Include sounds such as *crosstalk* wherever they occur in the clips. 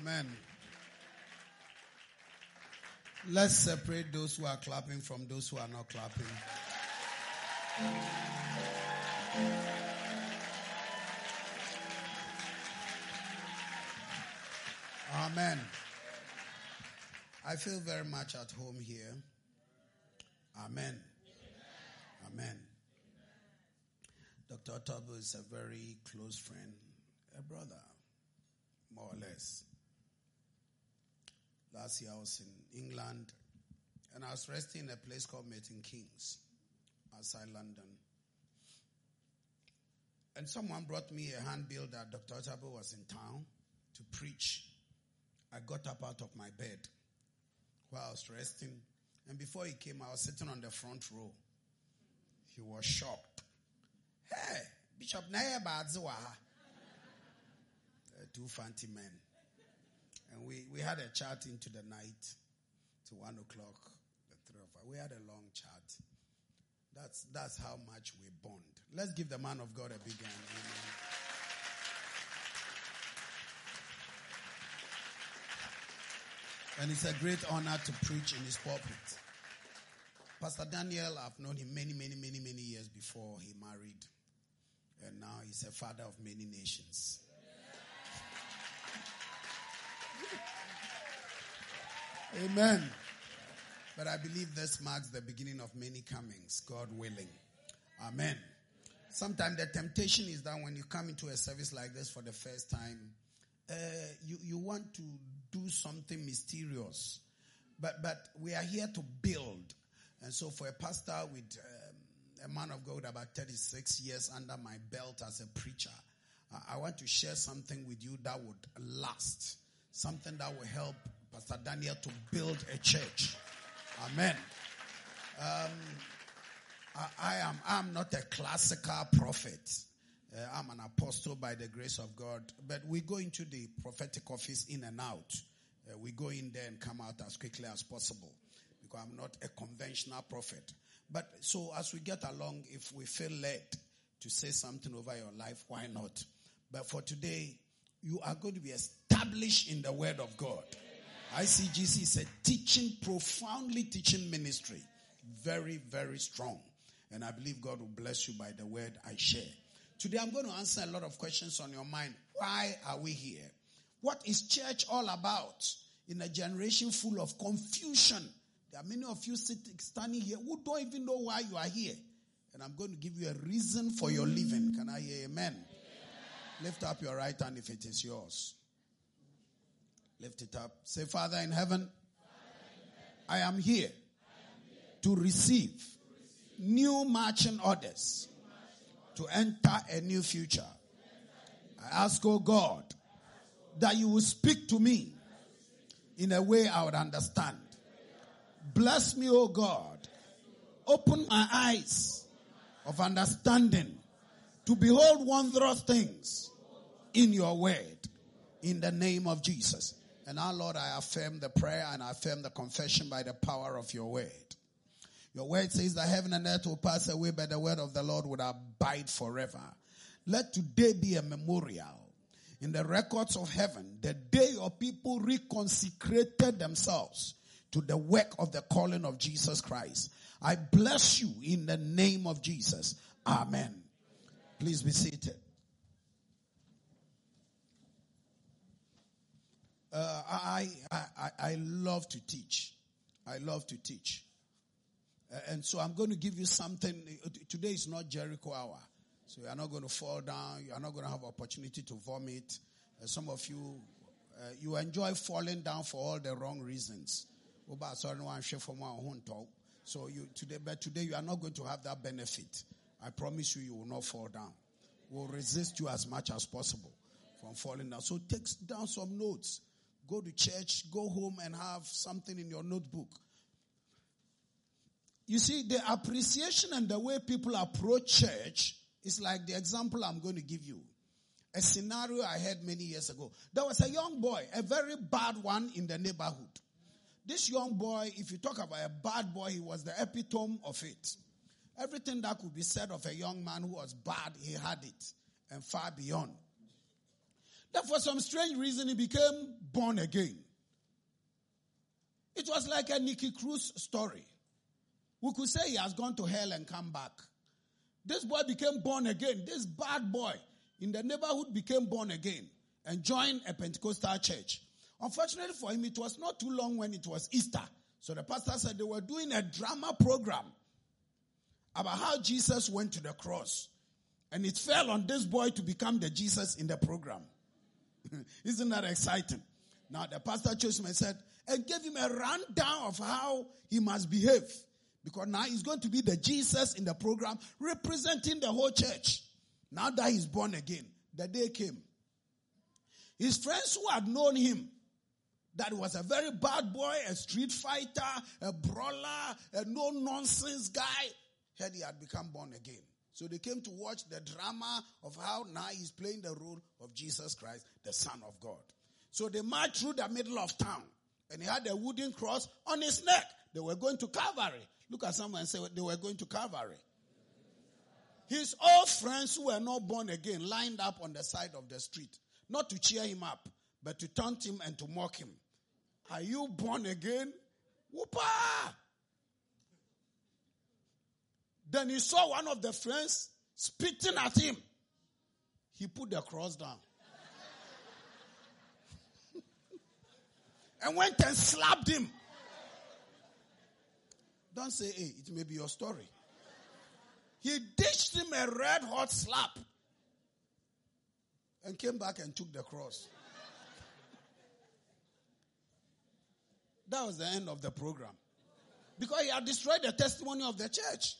Amen. Let's separate those who are clapping from those who are not clapping. Amen. I feel very much at home here. Amen. Amen. Dr. Otabil is a very close friend, a brother, more or less. Last year I was in England and I was resting in a place called Milton Keynes outside London. And someone brought me a handbill that Dr. Otabil was in town to preach. I got up out of my bed while I was resting. And before he came, I was sitting on the front row. He was shocked. Hey, Bishop Naya Badziwa. Two fancy men. And we, we had a chat into the night to one o'clock, the three of us. We had a long chat. That's, that's how much we bond. Let's give the man of God a big hand. Amen. And it's a great honor to preach in his pulpit. Pastor Daniel, I've known him many, many, many, many years before he married. And now he's a father of many nations. Amen. But I believe this marks the beginning of many comings, God willing. Amen. Sometimes the temptation is that when you come into a service like this for the first time, uh, you, you want to do something mysterious. But, but we are here to build. And so for a pastor with um, a man of God about 36 years under my belt as a preacher, I want to share something with you that would last. Something that will help Pastor Daniel to build a church. Amen. Um, I, I, am I'm not a classical prophet. Uh, I'm an apostle by the grace of God, but we go into the prophetic office in and out. Uh, we go in there and come out as quickly as possible because I'm not a conventional prophet. But so as we get along, if we feel led to say something over your life, why not? But for today, you are going to be established in the word of God. ICGC is a teaching, profoundly teaching ministry. Very, very strong. And I believe God will bless you by the word I share. Today I'm going to answer a lot of questions on your mind. Why are we here? What is church all about? In a generation full of confusion. There are many of you sitting, standing here who don't even know why you are here. And I'm going to give you a reason for your living. Can I hear amen? Lift up your right hand if it is yours. Lift it up. Say, Father in heaven, I, am here to receive, new marching orders to enter a new future. I ask, oh God, that you will speak to me in a way I would understand. Bless me, oh God. Open my eyes of understanding to behold wondrous things in your word in the name of Jesus. And our Lord, I affirm the prayer and I affirm the confession by the power of your word. Your word says that heaven and earth will pass away, but the word of the Lord would abide forever. Let today be a memorial in the records of heaven, the day your people reconsecrated themselves to the work of the calling of Jesus Christ. I bless you in the name of Jesus. Amen. Please be seated. Uh, I, I, I love to teach. I love to teach. Uh, and so I'm going to give you something. Today is not Jericho hour. So you're not going to fall down. You're not going to have opportunity to vomit. Uh, some of you, uh, you enjoy falling down for all the wrong reasons. So you today, but today you are not going to have that benefit. I promise you, you will not fall down. We'll resist you as much as possible from falling down. So take down some notes go to church, go home and have something in your notebook. You see, the appreciation and the way people approach church is like the example I'm going to give you. A scenario I had many years ago. There was a young boy, a very bad one in the neighborhood. This young boy, if you talk about a bad boy, he was the epitome of it. Everything that could be said of a young man who was bad, he had it and far beyond. That for some strange reason he became born again. It was like a Nicky Cruz story. We could say he has gone to hell and come back. This boy became born again. This bad boy in the neighborhood became born again and joined a Pentecostal church. Unfortunately for him, it was not too long when it was Easter. So the pastor said they were doing a drama program about how Jesus went to the cross. And it fell on this boy to become the Jesus in the program. *laughs* Isn't that exciting? Now the pastor chose him and said, and gave him a rundown of how he must behave. Because now he's going to be the Jesus in the program representing the whole church. Now that he's born again, the day came. His friends who had known him, that was a very bad boy, a street fighter, a brawler, a no nonsense guy, heard he had become born again. So they came to watch the drama of how now he's playing the role of Jesus Christ, the Son of God. So they marched through the middle of town and he had a wooden cross on his neck. They were going to Calvary. Look at someone and say they were going to Calvary. His old friends who were not born again lined up on the side of the street, not to cheer him up, but to taunt him and to mock him. Are you born again? Whoopa! Then he saw one of the friends spitting at him. He put the cross down. *laughs* and went and slapped him. Don't say, hey, it may be your story. He dished him a red hot slap and came back and took the cross. that was the end of the program. Because he had destroyed the testimony of the church.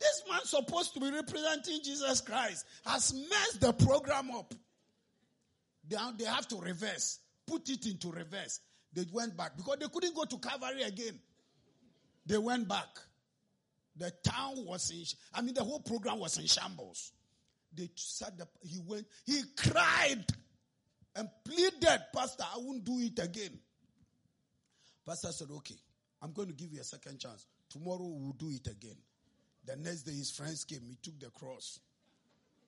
This man supposed to be representing Jesus Christ has messed the program up. They, they have to reverse, put it into reverse. They went back because they couldn't go to Calvary again. They went back. The town was in, I mean, the whole program was in shambles. They said that he went, he cried and pleaded, Pastor, I won't do it again. Pastor said, Okay, I'm going to give you a second chance. Tomorrow we'll do it again. The next day his friends came, he took the cross.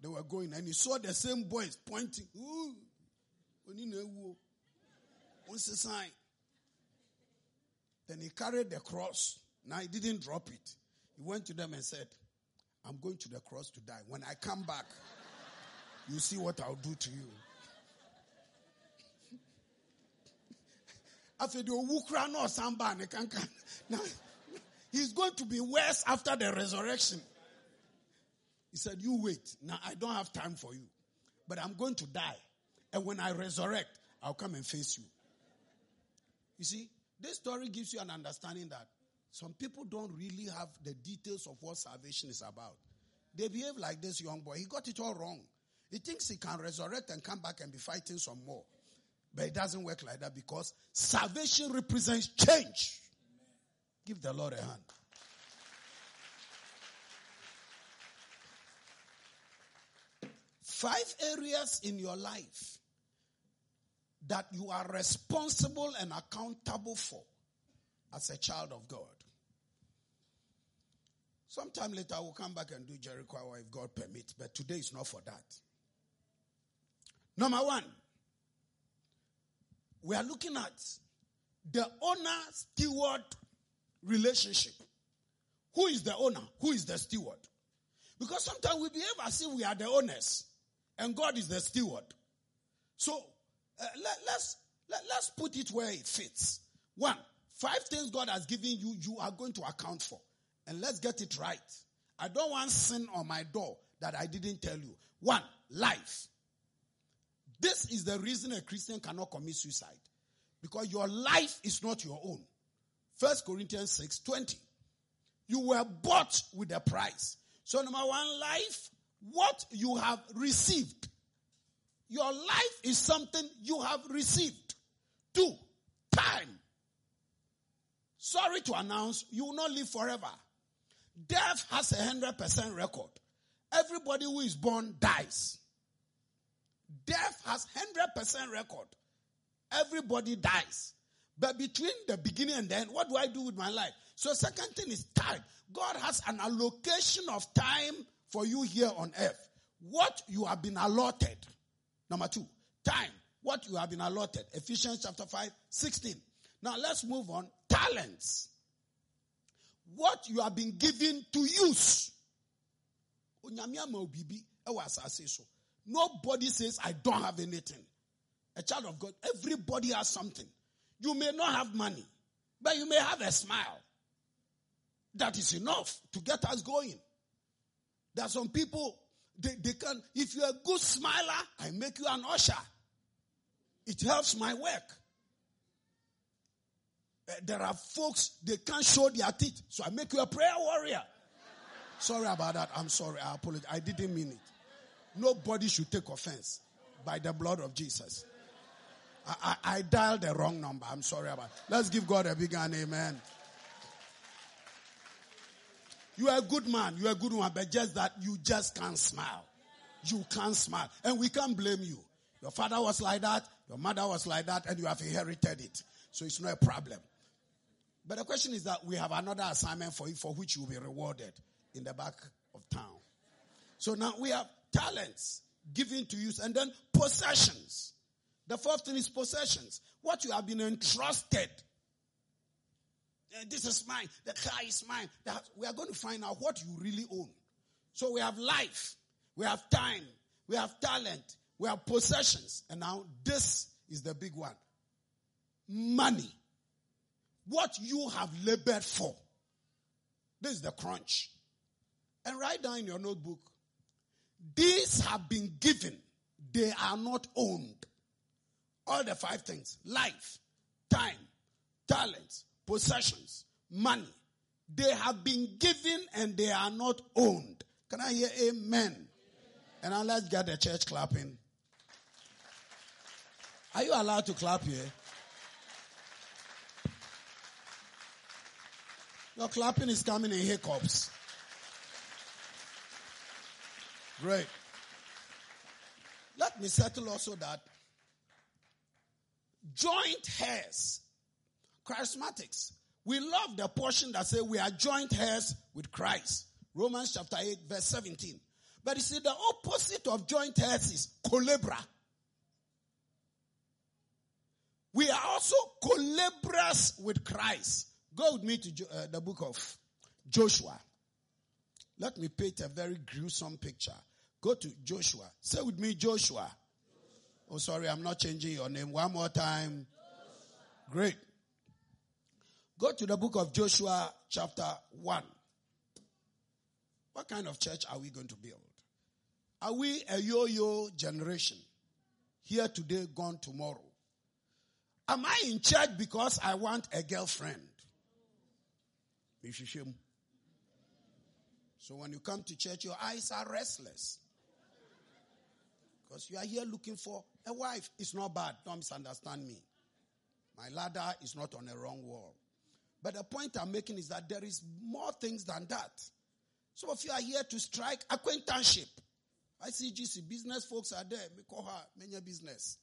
They were going and he saw the same boys pointing. Ooh, what's the sign? Then he carried the cross. Now he didn't drop it. He went to them and said, I'm going to the cross to die. When I come back, you see what I'll do to you. After the Samba, now he's going to be worse after the resurrection. He said, You wait. Now I don't have time for you. But I'm going to die. And when I resurrect, I'll come and face you. You see, this story gives you an understanding that some people don't really have the details of what salvation is about. They behave like this young boy. He got it all wrong. He thinks he can resurrect and come back and be fighting some more. But it doesn't work like that because salvation represents change. Give the Lord a hand. Five areas in your life that you are responsible and accountable for as a child of God. Sometime later, I will come back and do Jericho if God permits, but today is not for that. Number one, we are looking at the owner steward relationship. Who is the owner? Who is the steward? Because sometimes we behave as if we are the owners and God is the steward. So uh, let, let's, let, let's put it where it fits. One, five things God has given you, you are going to account for. And let's get it right. I don't want sin on my door that I didn't tell you. One, life. This is the reason a Christian cannot commit suicide. Because your life is not your own. First Corinthians 6 20. You were bought with a price. So number one, life, what you have received. Your life is something you have received. Two, time. Sorry to announce, you will not live forever. Death has a hundred percent record. Everybody who is born dies. Death has hundred percent record. Everybody dies. But between the beginning and the end, what do I do with my life? So second thing is time. God has an allocation of time for you here on earth. What you have been allotted Number two, time. what you have been allotted. Ephesians chapter 5, 16. Now let's move on. Talents. What you have been given to use. Nobody says, I don't have anything. A child of God, everybody has something. You may not have money, but you may have a smile. That is enough to get us going. There are some people, they, they can, if you're a good smiler, I make you an usher. It helps my work. Uh, there are folks, they can't show their teeth, so I make you a prayer warrior. sorry about that. I'm sorry. I apologize. I didn't mean it. Nobody should take offense by the blood of Jesus. I, I, I dialed the wrong number. I'm sorry about it. Let's give God a big hand. Amen. You are a good man. You are a good one, but just that you just can't smile. You can't smile. And we can't blame you. Your father was like that. Your mother was like that. And you have inherited it. So it's not a problem. But the question is that we have another assignment for you for which you will be rewarded in the back of town. So now we have talents given to use and then possessions. The fourth thing is possessions. What you have been entrusted uh, this is mine. The car is mine. we are going to find out what you really own. So we have life, we have time, we have talent, we have possessions. And now this is the big one money. What you have labored for. This is the crunch. And write down in your notebook these have been given, they are not owned. All the five things life, time, talents, possessions, money. They have been given and they are not owned. Can I hear amen? And now let's get the church clapping. Are you allowed to clap here? Your clapping is coming in hiccups. Great. Let me settle also that joint hairs charismatics. We love the portion that say we are joint heirs with Christ. Romans chapter 8 verse 17. But you see, the opposite of joint heirs is collabora. We are also collaborers with Christ. Go with me to uh, the book of Joshua. Let me paint a very gruesome picture. Go to Joshua. Say with me, Joshua. Oh, sorry, I'm not changing your name. One more time. Joshua. Great. Go to the book of Joshua, chapter 1. What kind of church are we going to build? Are we a yo yo generation? Here today, gone tomorrow. Am I in church because I want a girlfriend? So when you come to church, your eyes are restless. Because you are here looking for a wife. It's not bad. Don't misunderstand me. My ladder is not on a wrong wall. But the point I'm making is that there is more things than that. Some of you are here to strike acquaintanceship. ICGC business folks are there. We call her many business.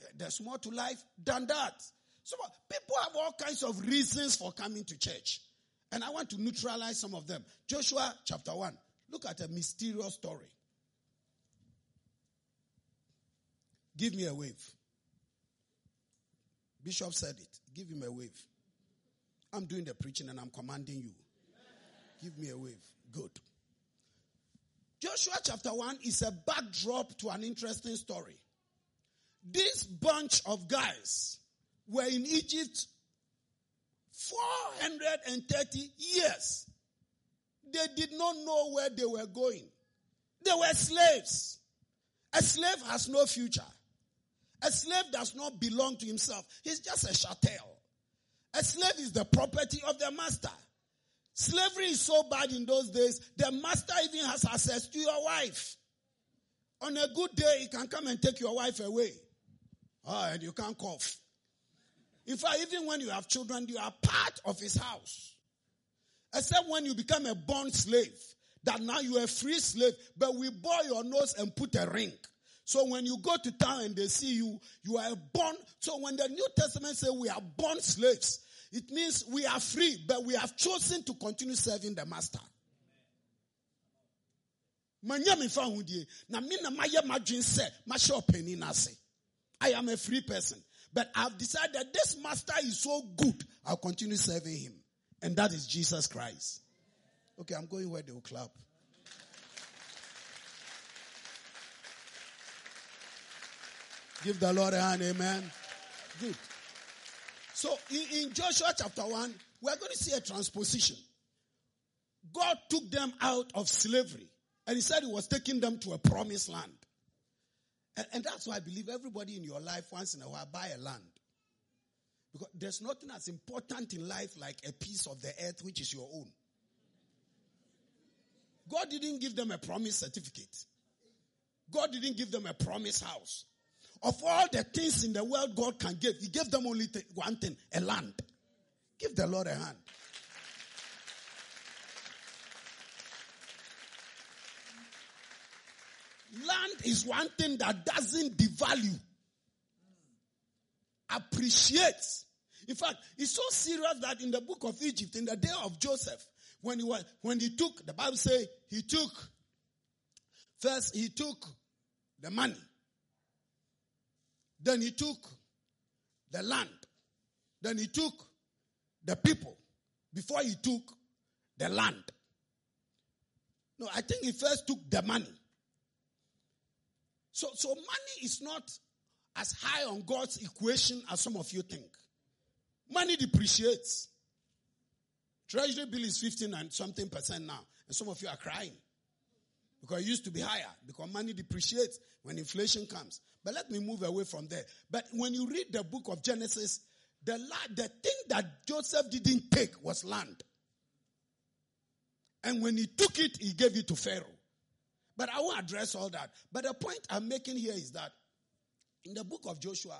Eh, there's more to life than that. So people have all kinds of reasons for coming to church. And I want to neutralize some of them. Joshua chapter 1. Look at a mysterious story. Give me a wave. Bishop said it. Give him a wave. I'm doing the preaching and I'm commanding you. Give me a wave. Good. Joshua chapter 1 is a backdrop to an interesting story. This bunch of guys were in Egypt 430 years. They did not know where they were going. They were slaves. A slave has no future. A slave does not belong to himself. He's just a chattel. A slave is the property of the master. Slavery is so bad in those days, the master even has access to your wife. On a good day, he can come and take your wife away. Oh, and you can't cough. In fact, even when you have children, you are part of his house. Except when you become a born slave, that now you are a free slave, but we bore your nose and put a ring. So when you go to town and they see you, you are born. So when the New Testament says we are born slaves, it means we are free, but we have chosen to continue serving the master. na na I am a free person. But I've decided that this master is so good, I'll continue serving him. And that is Jesus Christ. Okay, I'm going where they will clap. Give the Lord a hand, amen. Good. So in, in Joshua chapter 1, we're going to see a transposition. God took them out of slavery and he said he was taking them to a promised land. And, and, that's why I believe everybody in your life once in a while buy a land. Because there's nothing as important in life like a piece of the earth which is your own. God didn't give them a promise certificate. God didn't give them a promise house. Of all the things in the world God can give, He gave them only th- one thing, a land. Give the Lord a hand. Land is one thing that doesn't devalue, appreciates. In fact, it's so serious that in the book of Egypt, in the day of Joseph, when he was, when he took, the Bible say he took, first he took the money. Then he took the land. Then he took the people before he took the land. No, I think he first took the money. So, so money is not as high on God's equation as some of you think. Money depreciates. Treasury bill is 15 and something percent now. And some of you are crying. Because it used to be higher. Because money depreciates when inflation comes. But let me move away from there. But when you read the book of Genesis, the, the thing that Joseph didn't take was land. And when he took it, he gave it to Pharaoh. But I won't address all that. But the point I'm making here is that in the book of Joshua,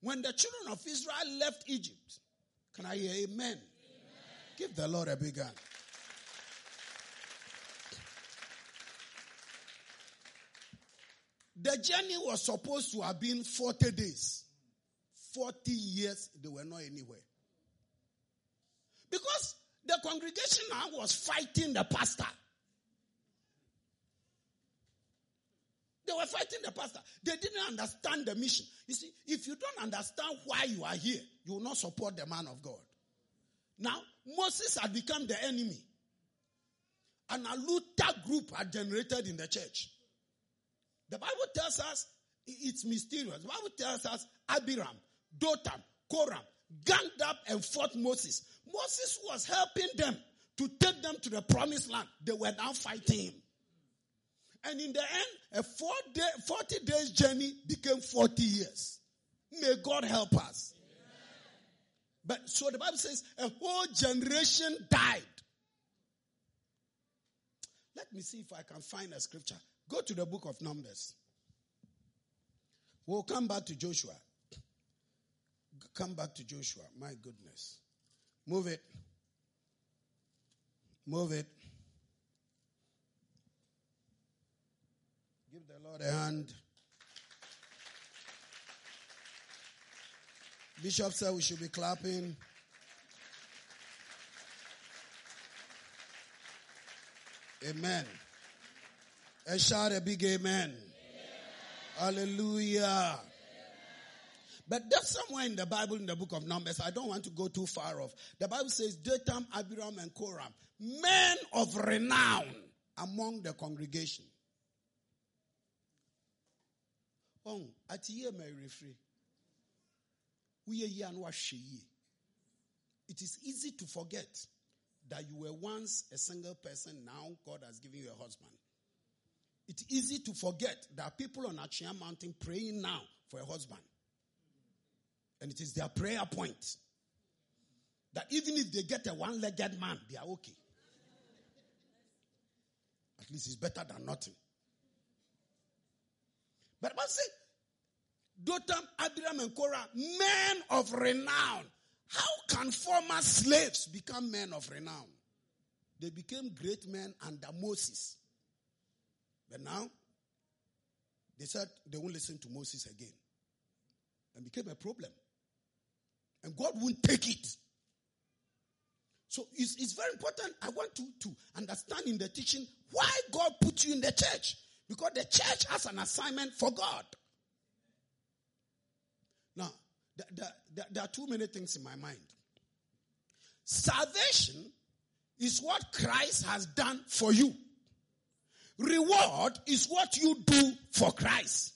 when the children of Israel left Egypt, can I hear amen? amen. Give the Lord a big hand. The journey was supposed to have been 40 days. 40 years, they were not anywhere. Because the congregation now was fighting the pastor. They were fighting the pastor. They didn't understand the mission. You see, if you don't understand why you are here, you will not support the man of God. Now, Moses had become the enemy. And a Luther group had generated in the church. The Bible tells us it's mysterious. The Bible tells us Abiram, Dathan, Korah ganged up and fought Moses. Moses was helping them to take them to the promised land. They were now fighting him. And in the end, a four day, 40 days journey became 40 years. May God help us. But so the Bible says a whole generation died. Let me see if I can find a scripture. Go to the book of Numbers. We'll come back to Joshua. Come back to Joshua. My goodness. Move it. Move it. Give the Lord a hand. Bishop said we should be clapping. Amen. And shout a big amen. amen. Hallelujah. But there's somewhere in the Bible, in the book of Numbers, I don't want to go too far off. The Bible says, Dathan, Abiram, and Korah, men of renown among the congregation. Oh, at ye may refrain. We are It is easy to forget that you were once a single person, now God has given you a husband. It's easy to forget that people on Atwea Mountain praying now for a husband. And it is their prayer point. That even if they get a one legged man, they are okay. At least it's better than nothing. But I say, Dathan, Abiram, and Korah, men of renown. How can former slaves become men of renown? They became great men under Moses. But now, they said they won't listen to Moses again. And became a problem. And God won't take it. So it's, it's very important. I want to, to understand in the teaching why God put you in the church. Because the church has an assignment for God. Now there are too many things in my mind. Salvation is what Christ has done for you. Reward is what you do for Christ.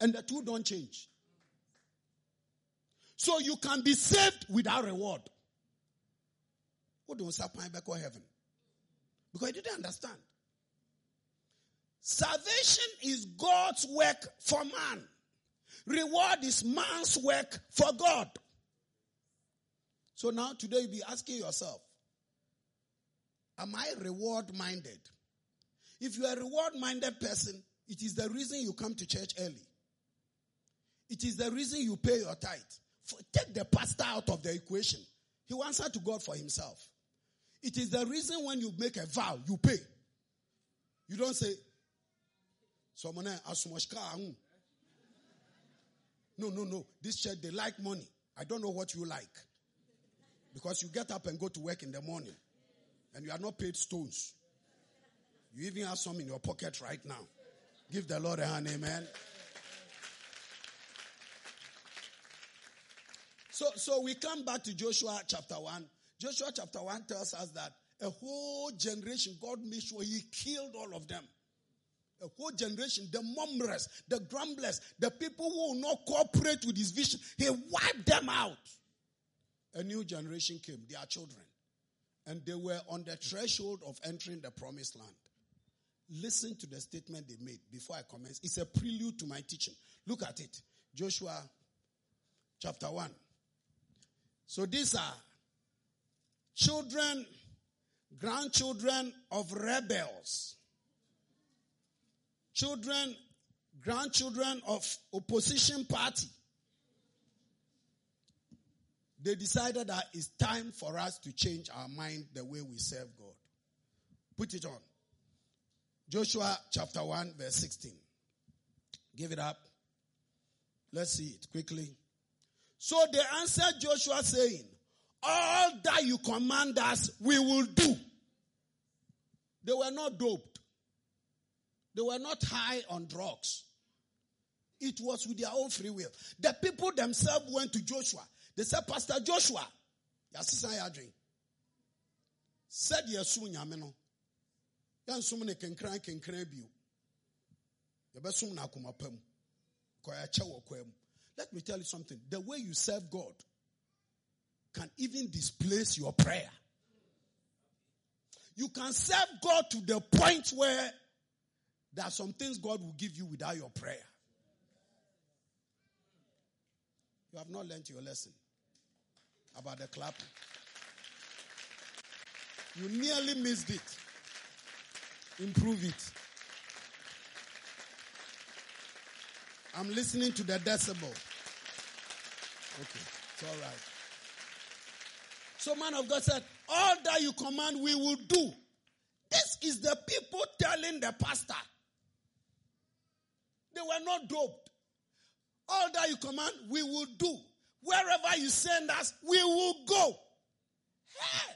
And the two don't change. So you can be saved without reward. Who don't back heaven? Because you didn't understand. Salvation is God's work for man. Reward is man's work for God. So now today you be asking yourself, am I reward minded? If you are a reward minded person, it is the reason you come to church early. It is the reason you pay your tithe. For, take the pastor out of the equation. He will answer to God for himself. It is the reason when you make a vow, you pay. You don't say, Someone No, no, no. This church, they like money. I don't know what you like. Because you get up and go to work in the morning and you are not paid stones. You even have some in your pocket right now. Give the Lord a hand, amen. So, so we come back to Joshua chapter 1. Joshua chapter 1 tells us that a whole generation, God made sure he killed all of them. A whole generation, the murmurers, the grumblers, the people who will not cooperate with his vision, he wiped them out. A new generation came, their children. And they were on the threshold of entering the promised land. Listen to the statement they made before I commence. It's a prelude to my teaching. Look at it. Joshua chapter 1. So these are children, grandchildren of rebels, children, grandchildren of opposition party. They decided that it's time for us to change our mind the way we serve God. Put it on. Joshua chapter 1 verse 16. Give it up. Let's see it quickly. So they answered Joshua saying, all that you command us, we will do. They were not doped. They were not high on drugs. It was with their own free will. The people themselves went to Joshua. They said, Pastor Joshua, said yesu nyame no yɛnsom ne kenkran kenkran bio yɛbɛsom no akoma pa mu kɔyɛkyɛ wɔ kwa mu let me tell you something. The way you serve God can even displace your prayer. You can serve God to the point where there are some things God will give you without your prayer. You have not learned your lesson about the clapping. You nearly missed it. Improve it. I'm listening to the decibel. Okay, it's all right. So, man of God said, All that you command, we will do. This is the people telling the pastor. They were not doped. All that you command, we will do. Wherever you send us, we will go. Hey,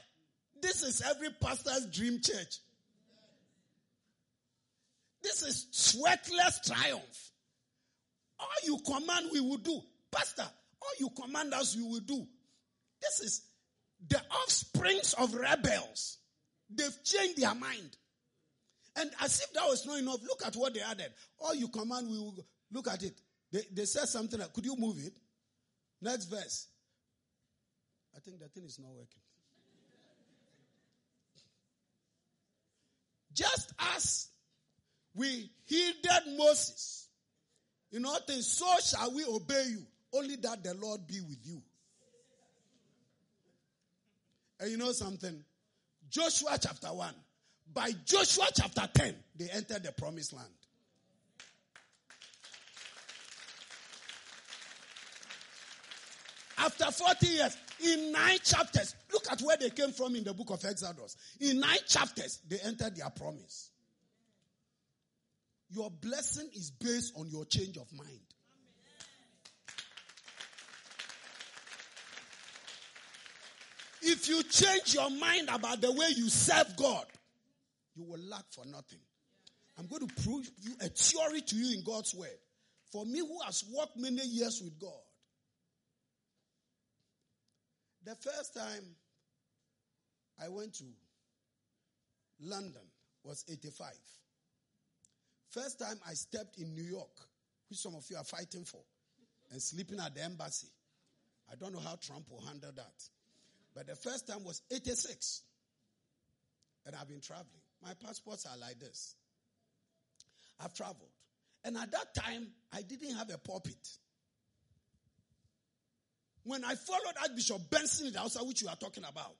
this is every pastor's dream church. This is sweatless triumph. All you command, we will do. Pastor, all you command us, we will do. This is the offsprings of rebels. They've changed their mind. And as if that was not enough, look at what they added. All you command, we will go. Look at it. They, they said something like, could you move it? Next verse. I think that thing is not working. Just as we heeded Moses in all things, so shall we obey you. Only that the Lord be with you. And you know something? Joshua chapter 1. By Joshua chapter 10, they entered the promised land. After 40 years, in nine chapters, look at where they came from in the book of Exodus. In nine chapters, they entered their promise. Your blessing is based on your change of mind. If you change your mind about the way you serve God, you will lack for nothing. I'm going to prove you a theory to you in God's word. For me who has worked many years with God, The first time I went to London was 85. First time I stepped in New York, which some of you are fighting for, and sleeping at the embassy. I don't know how Trump will handle that. But the first time was 86. And I've been traveling. My passports are like this. I've traveled. And at that time, I didn't have a pulpit. When I followed Archbishop Benson in the house, which you are talking about,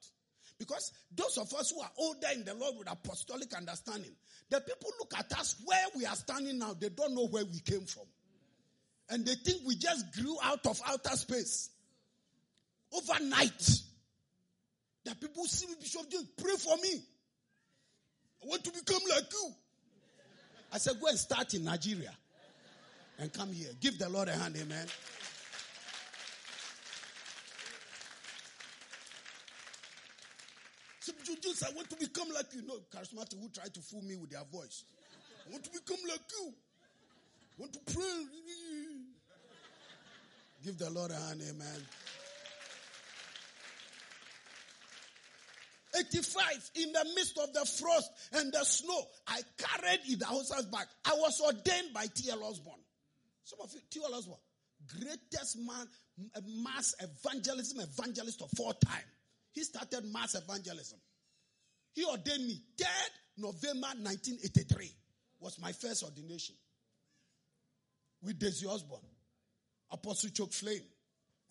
because those of us who are older in the Lord with apostolic understanding, the people look at us where we are standing now, they don't know where we came from. And they think we just grew out of outer space. Overnight. The people see me, Bishop, just pray for me. I want to become like you. I said, go and start in Nigeria and come here. Give the Lord a hand, amen. I want to become like you. No, charismatic who try to fool me with their voice. I want to become like you. I want to pray. Give the Lord a hand, amen. 85 in the midst of the frost and the snow. I carried Idahosa's back. I was ordained by T.L. Osborn. Some of you, T.L. Osborn, greatest man, mass evangelism evangelist of all time. He started mass evangelism. He ordained me 3rd November 1983 was my first ordination with Daisy Osborn, Apostle Choke Flame,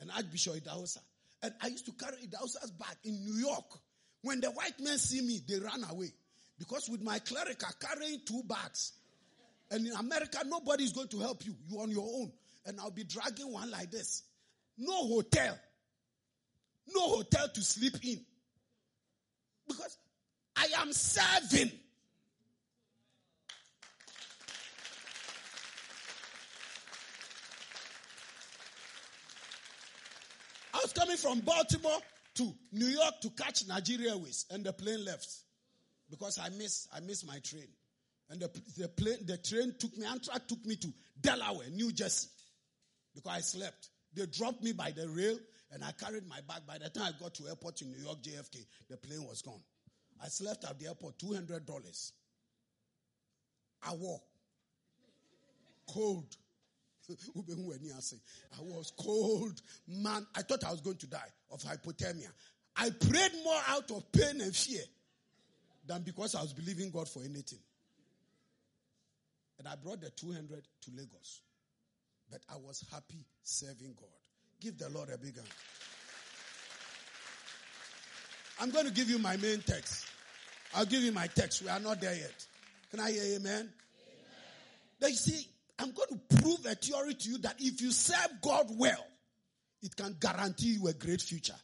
and Archbishop Idahosa. And I used to carry Idahosa's bag in New York. When the white men see me, they run away. Because with my clerical carrying two bags, and in America, nobody is going to help you. You on your own. And I'll be dragging one like this. No hotel. No hotel to sleep in. Because I am serving. I was coming from Baltimore to New York to catch Nigeria Airways, and the plane left because I missed I missed my train, and the the plane the train took me Amtrak took me to Delaware, New Jersey, because I slept. They dropped me by the rail, and I carried my bag. By the time I got to airport in New York JFK, the plane was gone. I slept at the airport, two hundred dollars. I wore cold. *laughs* I was cold, man. I thought I was going to die of hypothermia. I prayed more out of pain and fear than because I was believing God for anything. And I brought the 200 to Lagos. But I was happy serving God. Give the Lord a big hand. I'm going to give you my main text. I'll give you my text. We are not there yet. Can I hear amen? amen. You see, I'm going to prove a theory to you that if you serve God well, it can guarantee you a great future.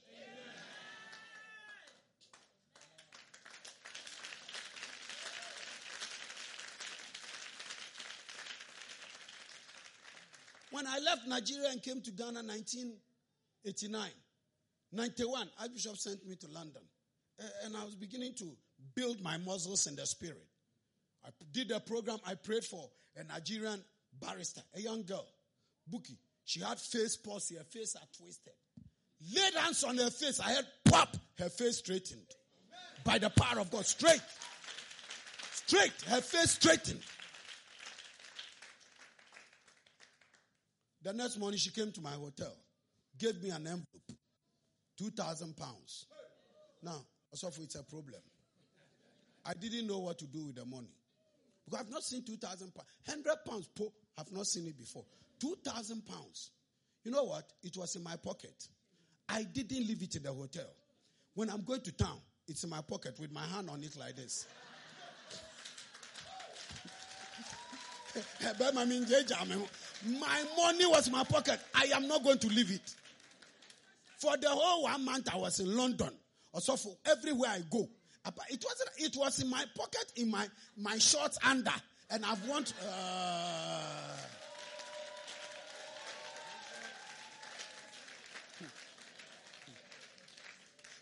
When I left Nigeria and came to Ghana 1989, 91, Archbishop sent me to London. And I was beginning to build my muscles in the spirit. I did a program, I prayed for a Nigerian barrister, a young girl, Buki. She had face palsy, her face had twisted. Laid hands on her face, I had pop, her face straightened. By the power of God, straight. Straight, her face straightened. The next morning she came to my hotel, gave me an envelope, 2,000 pounds. Now, also it's a problem. I didn't know what to do with the money. Because I've not seen 2,000 pounds. 100 pounds, po, I've not seen it before. 2,000 pounds. You know what? It was in my pocket. I didn't leave it in the hotel. When I'm going to town, it's in my pocket with my hand on it like this. My money was in my pocket. I am not going to leave it. For the whole one month I was in London. Also for everywhere I go, it wasn't. It was in my pocket, in my my shorts under, and I've want. Uh,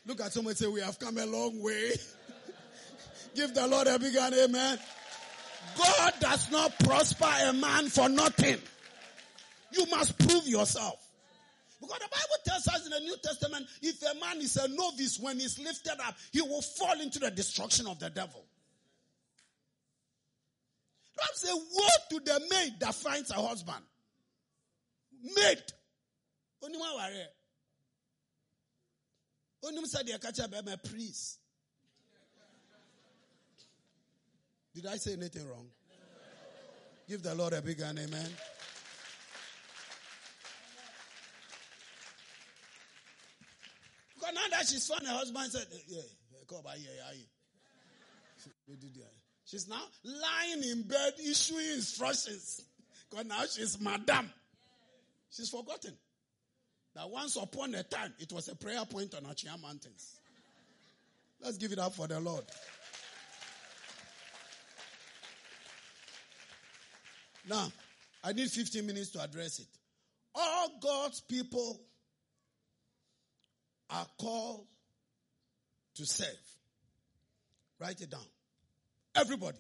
Look at someone say, We have come a long way. *laughs* Give the Lord a big amen. God does not prosper a man for nothing. You must prove yourself. Because the Bible tells us in the New Testament, if a man is a novice, when he's lifted up, he will fall into the destruction of the devil. God say, woe to the maid that finds a husband. Maid. Only one worry. Only said they catch up a priest. Did I say anything wrong? Give the Lord a big hand, amen. Because now that she's found her husband said, eh, yeah, come by here, yeah. She's now lying in bed issuing instructions. Because now she's madam. She's forgotten that once upon a time it was a prayer point on Atwea Mountains. Let's give it up for the Lord. Now, I need 15 minutes to address it. All God's people are called to serve. Write it down. Everybody.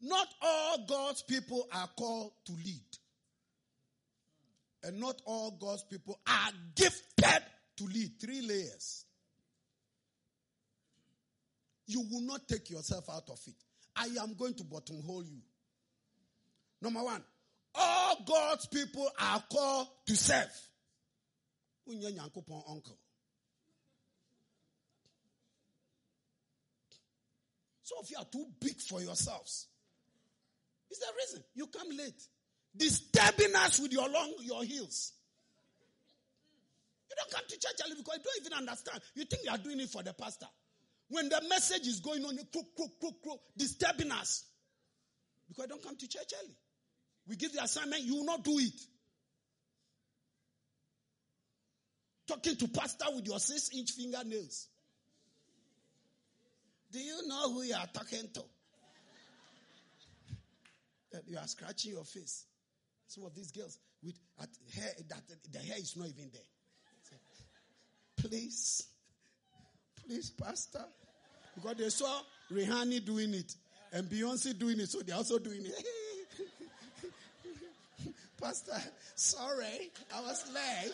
Not all God's people are called to lead. And not all God's people are gifted to lead. Three layers. You will not take yourself out of it. I am going to buttonhole you. Number one, all God's people are called to serve. Uncle. Some of you are too big for yourselves. Is the reason you come late, disturbing us with your long your heels. You don't come to church early because you don't even understand. You think you are doing it for the pastor. When the message is going on, you crook, crook, crook, crook, disturbing us. Because I don't come to church early. We give the assignment, you will not do it. Talking to pastor with your six inch fingernails. Do you know who you are talking to? that you are scratching your face. Some of these girls with hair that the hair is not even there. Please, please, Pastor, because they saw Rihanna doing it and Beyonce doing it, so they're also doing it. *laughs* Pastor, sorry, I was late.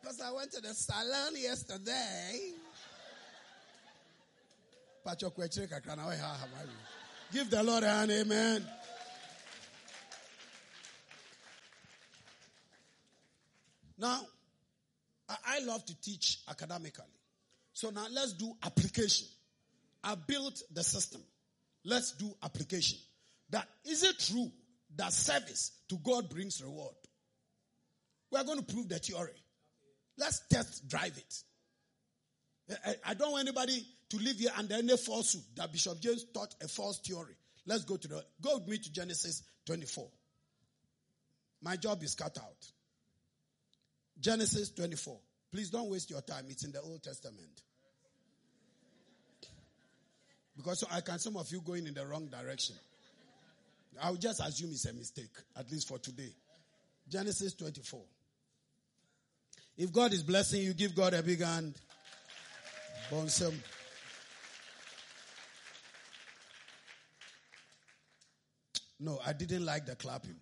Because I went to the salon yesterday. Give the Lord an amen. Now, I love to teach academically. So now let's do application. I built the system. Let's do application. That is it true that service to God brings reward? We are going to prove the theory. Let's test drive it. I don't want anybody to leave here under any falsehood that Bishop James taught a false theory. Let's go to the go with me to Genesis 24. My job is cut out. Genesis 24. Please don't waste your time. It's in the Old Testament. Because I can some of you going in the wrong direction. I'll just assume it's a mistake, at least for today. Genesis 24. If God is blessing you, give God a big hand. Bonsam. No, I didn't like the clapping.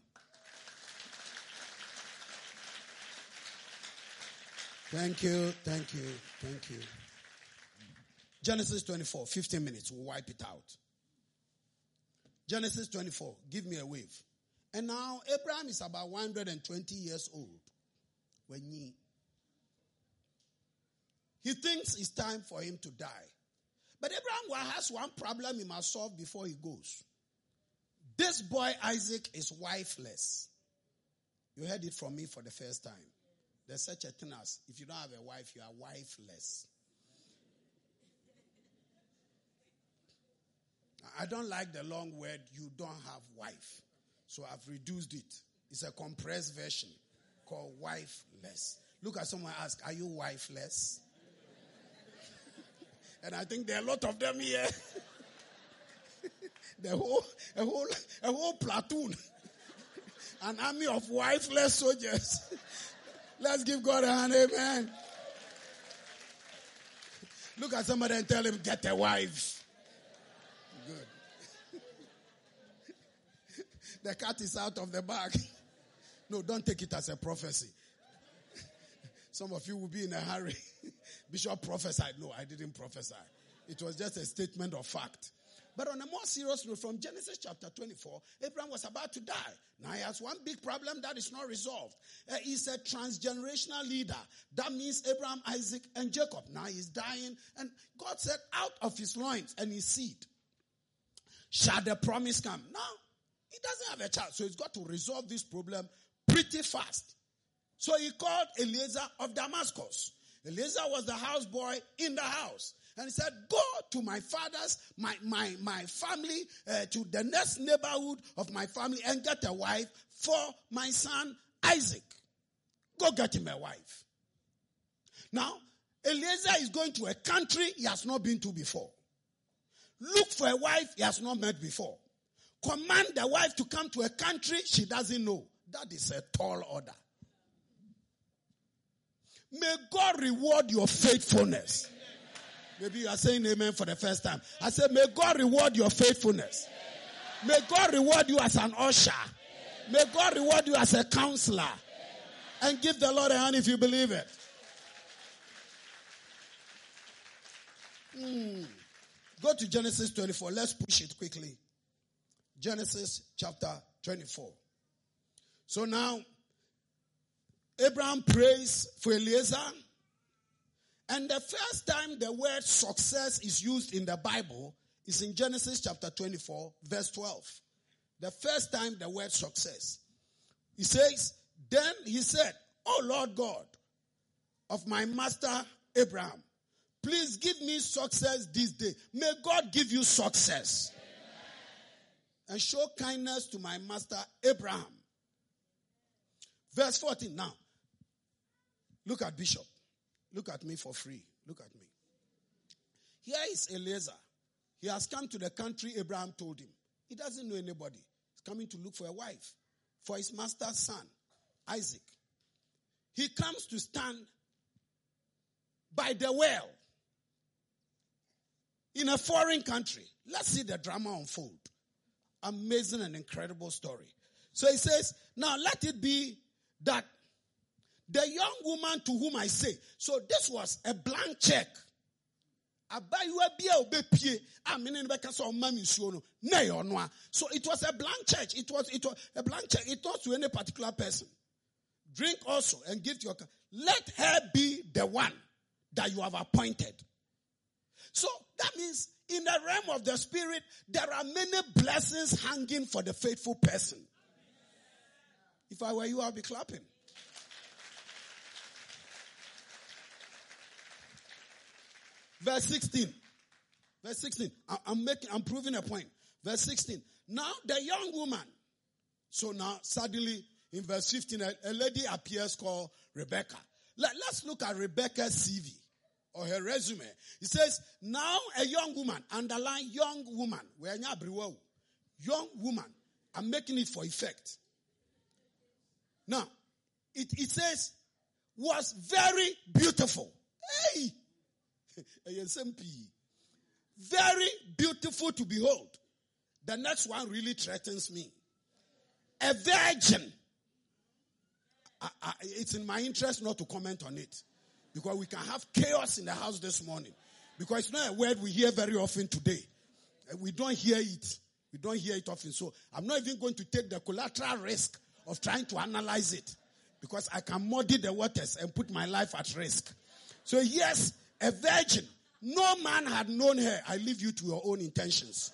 Thank you, thank you, thank you. Genesis 24, 15 minutes, we'll wipe it out. Genesis 24, give me a wave. And now Abraham is about 120 years old. When he, he thinks it's time for him to die. But Abraham has one problem he must solve before he goes. This boy Isaac is wifeless. You heard it from me for the first time. There's such a thing as if you don't have a wife, you are wifeless. I don't like the long word, you don't have wife. So I've reduced it. It's a compressed version called wifeless. Look at someone ask, Are you wifeless? *laughs* and I think there are a lot of them here. *laughs* the whole, a whole, a whole platoon, *laughs* an army of wifeless soldiers. Let's give God a hand, amen. Look at somebody and tell him, get a wife. The cat is out of the bag. *laughs* no, don't take it as a prophecy. *laughs* Some of you will be in a hurry. *laughs* Bishop prophesied. No, I didn't prophesy. It was just a statement of fact. But on a more serious note, from Genesis chapter 24, Abraham was about to die. Now he has one big problem that is not resolved. Uh, he's a transgenerational leader. That means Abraham, Isaac, and Jacob. Now he's dying. And God said, out of his loins and his seed shall the promise come. Now, he doesn't have a child. So he's got to resolve this problem pretty fast. So he called Eliezer of Damascus. Eliezer was the houseboy in the house. And he said, Go to my father's, my, my, my family, uh, to the next neighborhood of my family and get a wife for my son Isaac. Go get him a wife. Now, Eliezer is going to a country he has not been to before. Look for a wife he has not met before. Command the wife to come to a country she doesn't know. That is a tall order. May God reward your faithfulness. Maybe you are saying amen for the first time. I said, may God reward your faithfulness. May God reward you as an usher. May God reward you as a counselor. And give the Lord a hand if you believe it. Hmm. Go to Genesis 24. Let's push it quickly. Genesis chapter 24. So now, Abraham prays for Eliezer. And the first time the word success is used in the Bible is in Genesis chapter 24, verse 12. The first time the word success. He says, Then he said, Oh Lord God of my master Abraham, please give me success this day. May God give you success. And show kindness to my master Abraham. Verse 14 now. Look at Bishop. Look at me for free. Look at me. Here is Eliezer. He has come to the country Abraham told him. He doesn't know anybody. He's coming to look for a wife for his master's son, Isaac. He comes to stand by the well in a foreign country. Let's see the drama unfold. Amazing and incredible story. So he says, Now let it be that the young woman to whom I say, so this was a blank check. So it was a blank check. It was it was a blank check. It not to any particular person. Drink also and give your let her be the one that you have appointed. So that means in the realm of the spirit there are many blessings hanging for the faithful person if i were you I'd be clapping Verse 16. Verse 16. I'm making, I'm proving a point. Verse 16. Now the young woman. So now suddenly in verse 15, a, a lady appears called Rebecca. Let, us look at Rebecca's CV or her resume. It says, now a young woman, underline young woman. Young woman. I'm making it for effect. Now, it, it says, was very beautiful. Hey! *laughs* Very beautiful to behold. The next one really threatens me. A virgin. I, I, it's in my interest not to comment on it. Because we can have chaos in the house this morning. Because it's not a word we hear very often today. We don't hear it. We don't hear it often. So I'm not even going to take the collateral risk of trying to analyze it. Because I can muddy the waters and put my life at risk. So yes, a virgin. No man had known her. I leave you to your own intentions.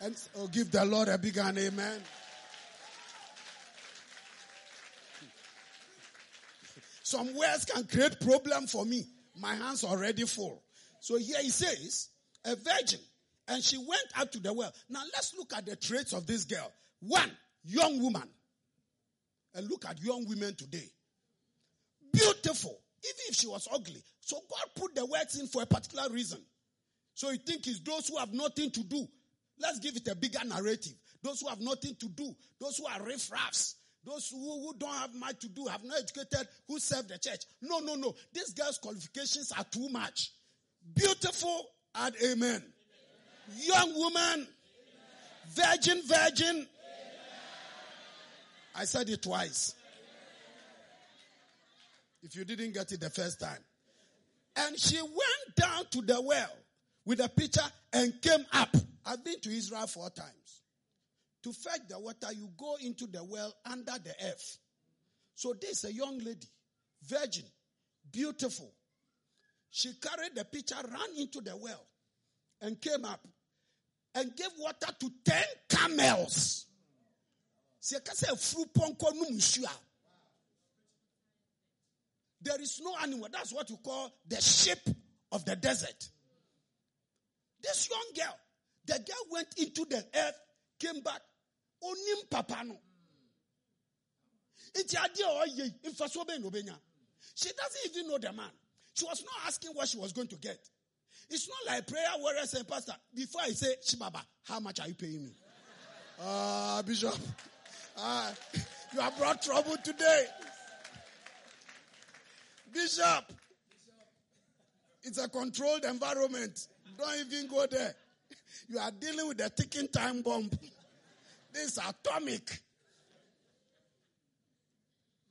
And oh, give the Lord a big amen. Some words can create problem for me. My hands already full. So here he says, a virgin. And she went up to the well. Now let's look at the traits of this girl. One, young woman. And look at young women today. Beautiful. Even if she was ugly. So God put the words in for a particular reason. So you think it's those who have nothing to do. Let's give it a bigger narrative. Those who have nothing to do. Those who are riffraffs. Those who, who don't have much to do, have not educated, who serve the church. No, no, no. These girl's qualifications are too much. Beautiful and amen. amen. Young woman. Amen. Virgin, virgin. Amen. I said it twice. If you didn't get it the first time. And she went down to the well with a pitcher and came up. I've been to Israel four times. To fetch the water, you go into the well under the earth. So this a young lady, virgin, beautiful. She carried the pitcher, ran into the well, and came up and gave water to ten camels. There is no animal. That's what you call the sheep of the desert. This young girl, the girl went into the earth, came back, onim papa no. She doesn't even know the man. She was not asking what she was going to get. It's not like prayer warrior saying, Pastor, before I say, Shibaba, how much are you paying me? Ah, uh, Bishop, uh, you have brought trouble today. Bishop, it's a controlled environment. Don't even go there. You are dealing with a ticking time bomb. This atomic.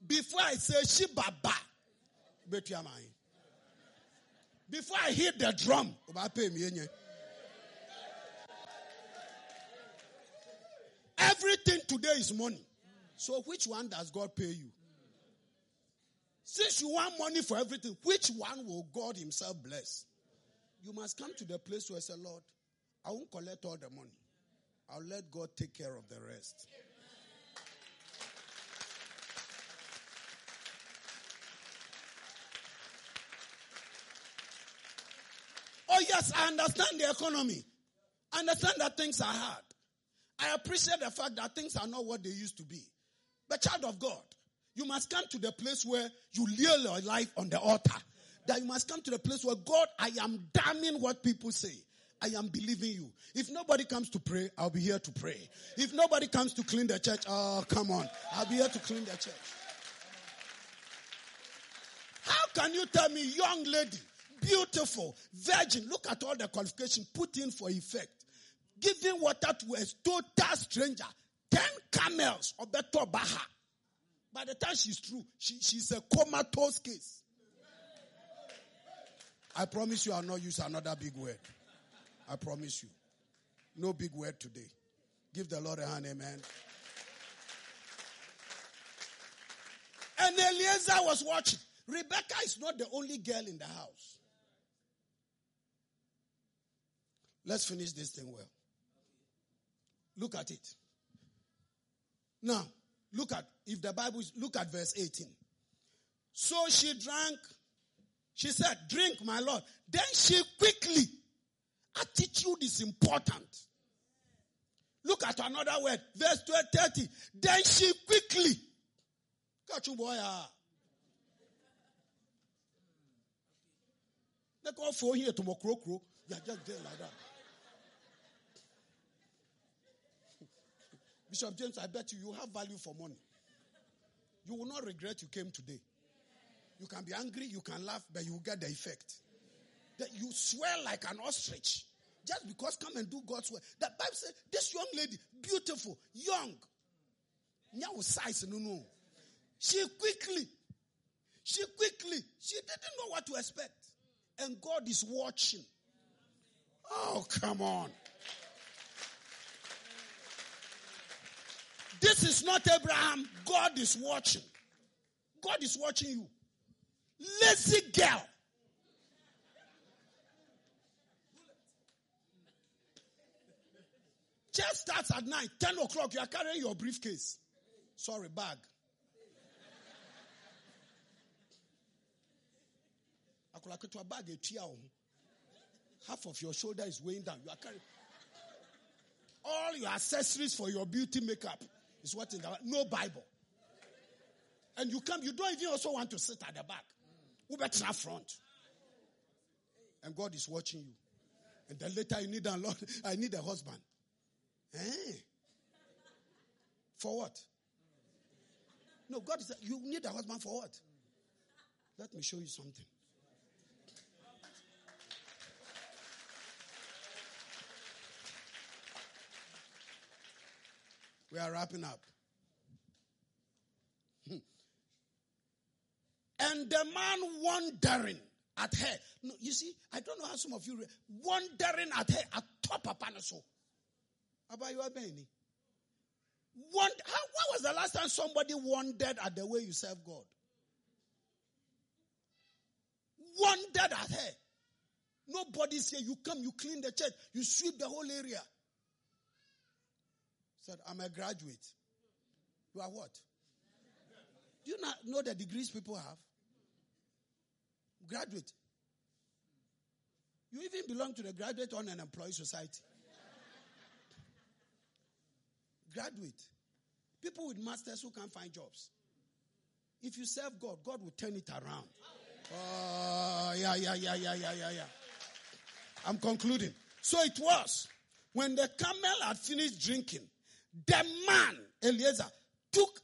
Before I say Shibaba, bet your mind. Before I hit the drum, everything today is money. So which one does God pay you? Since you want money for everything, which one will God Himself bless? You must come to the place where I say, Lord, I won't collect all the money. I'll let God take care of the rest. Oh, yes, I understand the economy. I understand that things are hard. I appreciate the fact that things are not what they used to be. But, child of God, you must come to the place where you lay your life on the altar. That you must come to the place where God, I am damning what people say. I am believing you. If nobody comes to pray, I'll be here to pray. If nobody comes to clean the church, oh, come on. I'll be here to clean the church. How can you tell me, young lady, beautiful, virgin, look at all the qualifications put in for effect. Giving water to a total stranger. Ten camels, or better Baha. By the time she's through, she, she's a comatose case. I promise you I'll not use another big word. I promise you. No big word today. Give the Lord a hand, amen. And Eliezer was watching. Rebecca is not the only girl in the house. Let's finish this thing well. Look at it. Now, look at, if the Bible, is, look at verse 18. So she drank, she said, drink my Lord. Then she quickly, attitude is important. Look at another word, verse 30. Then she quickly, catch you boy. Ah. They call for here to Mokrokro. You're just there like that. *laughs* Bishop James, I bet you you have value for money. You will not regret you came today. You can be angry, you can laugh, but you will get the effect. That you swear like an ostrich. Just because come and do God's work. The Bible says this young lady, beautiful, young. Now size no no. She quickly, she quickly, she didn't know what to expect. And God is watching. Oh, come on. This is not Abraham. God is watching. God is watching you. Lazy girl. Just starts at night, 10 o'clock, you are carrying your briefcase. Sorry, bag. bag half of your shoulder is weighing down. You are carrying all your accessories for your beauty makeup is what in the no Bible. And you come, you don't even also want to sit at the back. Who better front? And God is watching you. And then later you need a Lord, I need a husband. Eh? For what? No, God is, you need a husband for what? Let me show you something. We are wrapping up. Hmm. and the man wondering at her. No, you see, I don't know how some of you re- wondering at her at top of about your Benny. Wonder, how, what was the last time somebody wondered at the way you serve God? Wondered at her. Nobody's here. You come, you clean the church, you sweep the whole area. Said, I'm a graduate. You are what? Do you not know the degrees people have? Graduate. You even belong to the graduate employee society. Graduate. People with masters who can't find jobs. If you serve God, God will turn it around. Oh, yeah, yeah, yeah, yeah, yeah, yeah, yeah. I'm concluding. So it was when the camel had finished drinking, the man, Eliezer, took.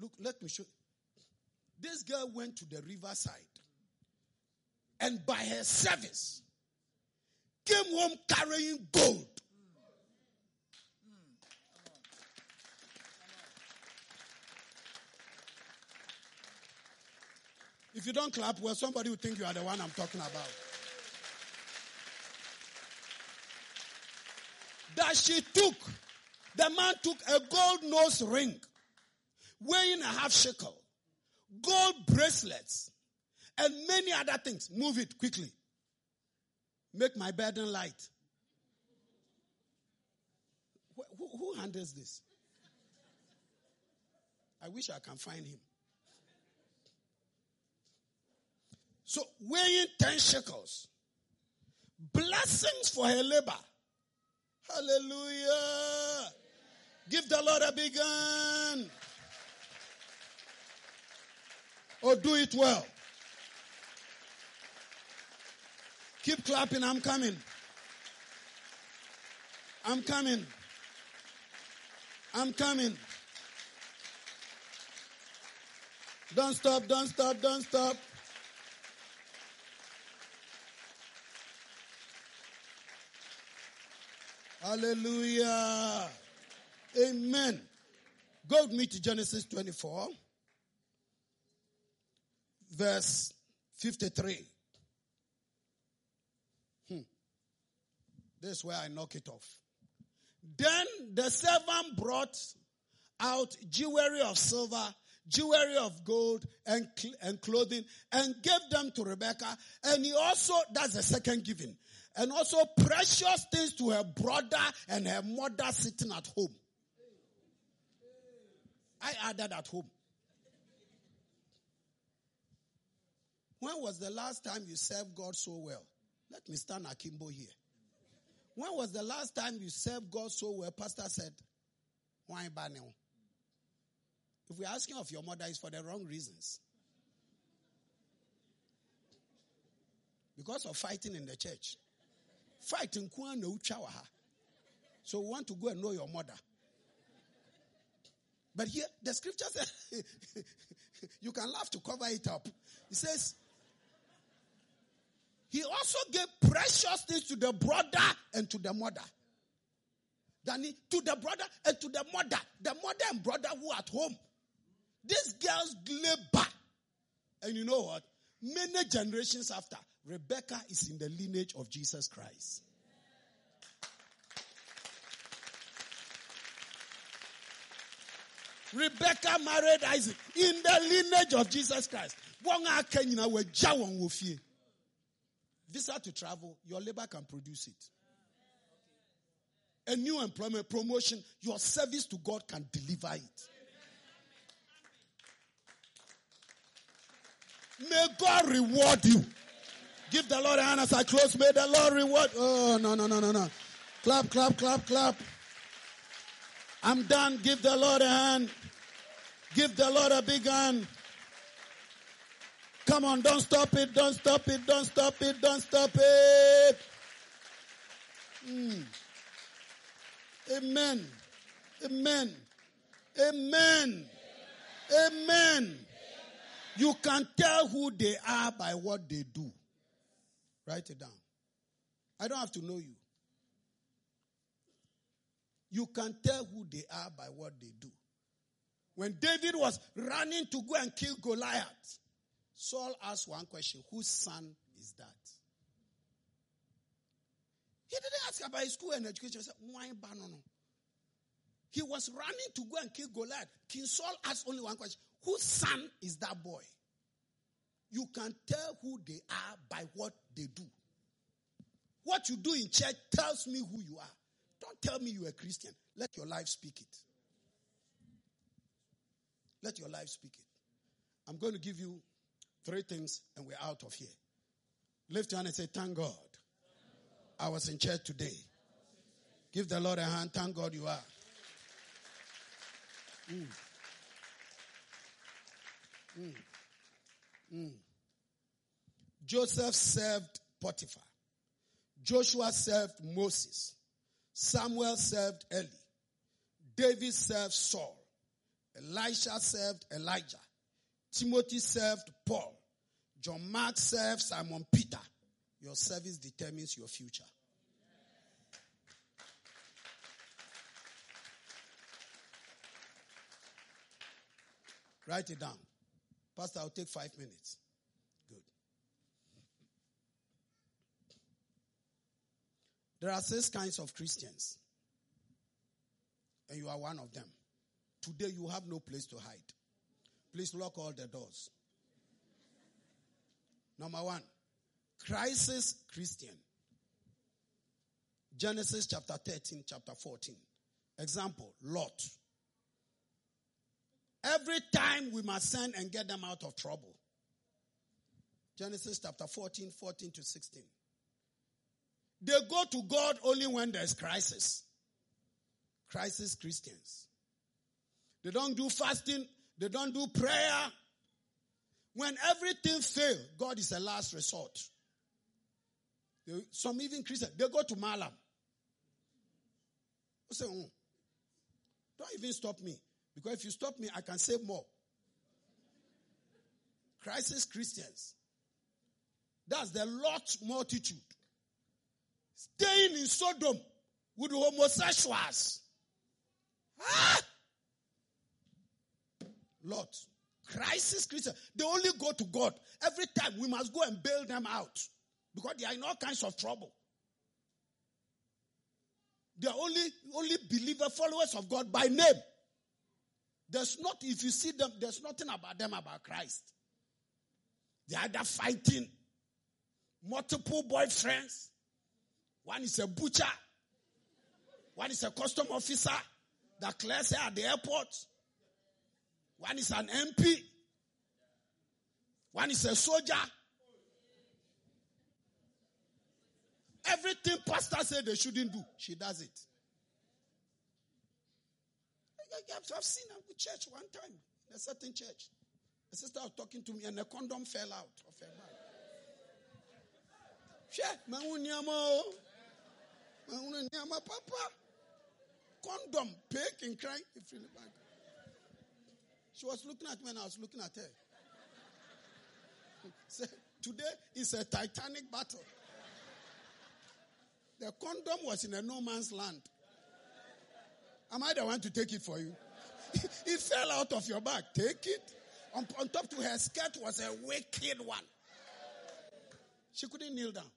Look, let me show you. This girl went to the riverside and by her service came home carrying gold. If you don't clap well, somebody will think you are the one I'm talking about. That she took, the man took a gold nose ring weighing a half shekel, gold bracelets, and many other things. Move it quickly. Make my burden light. Who, who handles this? I wish I can find him. So, weighing 10 shekels. Blessings for her labor. Hallelujah. Give the Lord a big hand. Or do it well. Keep clapping. I'm coming. I'm coming. I'm coming. Don't stop, don't stop, don't stop. Hallelujah. Amen. Go with me to Genesis 24, verse 53. Hmm. This is where I knock it off. Then the servant brought out jewelry of silver, jewelry of gold, and, and clothing, and gave them to Rebecca. And he also, that's the second giving and also precious things to her brother and her mother sitting at home. I added at home. When was the last time you served God so well? Let me stand akimbo here. When was the last time you served God so well? Pastor said, Why banel? If we're asking of your mother, it's for the wrong reasons. Because of fighting in the church. Fight in no chawaha. So we want to go and know your mother. But here, the scripture says, *laughs* you can laugh to cover it up. It says, he also gave precious things to the brother and to the mother. Danny, to the brother and to the mother. The mother and brother who at home. These girls labor. And you know what? Many generations after, Rebecca is in the lineage of Jesus Christ. Rebecca married Isaac in the lineage of Jesus Christ. Visa to travel, your labor can produce it. A new employment promotion, your service to God can deliver it. May God reward you. Give the Lord a hand as I close. May the Lord reward. Oh, no, no, no, no, no. Clap, clap, clap, clap. I'm done. Give the Lord a hand. Give the Lord a big hand. Come on, don't stop it, don't stop it, don't stop it, don't stop it. Mm. Amen. Amen. Amen. Amen. You can tell who they are by what they do. Write it down. I don't have to know you. You can tell who they are by what they do. When David was running to go and kill Goliath, Saul asked one question Whose son is that? He didn't ask about his school and education. He said, Why banana? He was running to go and kill Goliath. King Saul asked only one question Whose son is that boy? You can tell who they are by what they do. What you do in church tells me who you are. Don't tell me you're a Christian. Let your life speak it. Let your life speak it. I'm going to give you three things and we're out of here. Lift your hand and say, Thank God. I was in church today. Give the Lord a hand. Thank God you are. Mm. Mm. Mm. Joseph served Potiphar. Joshua served Moses. Samuel served Eli. David served Saul. Elisha served Elijah. Timothy served Paul. John Mark served Simon Peter. Your service determines your future. Write it down. Pastor, I'll take five minutes. Good. There are six kinds of Christians, and you are one of them. Today, you have no place to hide. Please lock all the doors. Number one, crisis Christian. Genesis chapter 13, chapter 14. Example, Lot. Every time we must send and get them out of trouble. Genesis chapter 14, 14 to 16. They go to God only when there's crisis. Crisis Christians. They don't do fasting. They don't do prayer. When everything fails, God is a last resort. They, some even Christians, they go to Malam. say, oh, don't even stop me. Because if you stop me, I can say more. Crisis Christians. That's the Lot multitude. Staying in Sodom with homosexuals. Ah! Lot. Crisis Christians. They only go to God. Every time we must go and bail them out. Because they are in all kinds of trouble. They are only, only believer followers of God by name. There's not, if you see them, there's nothing about them about Christ. They are either fighting multiple boyfriends. One is a butcher. One is a custom officer that clears at the airport. One is an MP. One is a soldier. Everything pastor said they shouldn't do, she does it. I've seen her in church one time, in a certain church. A sister was talking to me and a condom fell out of her bag. papa. Condom, pig and crying. She was looking at me and I was looking at her. *laughs* So, today is a titanic battle. The condom was in a no man's land. Am I the one to take it for you? *laughs* it fell out of your bag. Take it. On, on top to her skirt was a wicked one. She couldn't kneel down.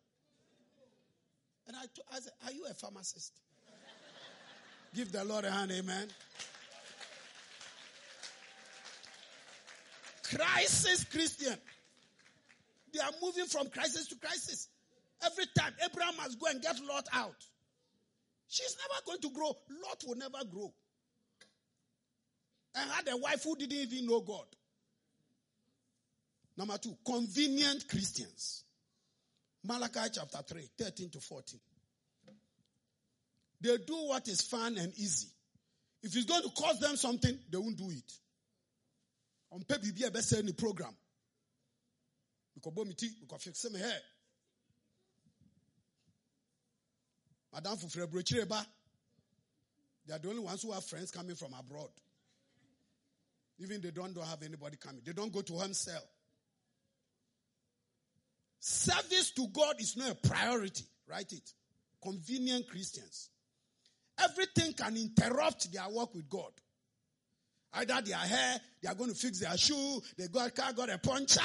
And I, said, Are you a pharmacist? Give the Lord a hand, amen. Crisis Christian. They are moving from crisis to crisis. Every time Abraham must go and get Lot out. She's never going to grow. Lot will never grow. And had a wife who didn't even know God. Number two, convenient Christians. Malachi chapter 3, 13 to 14. They do what is fun and easy. If it's going to cost them something, they won't do it. On pay be a best any program. Because bomiti, because fix me hair. Madame Fufre Brochireba, they are the only ones who have friends coming from abroad. Even they don't, don't have anybody coming. They don't go to home cell. Service to God is not a priority. Write it. Convenient Christians. Everything can interrupt their work with God. Either their hair, they are going to fix their shoe, they got car, got a puncher.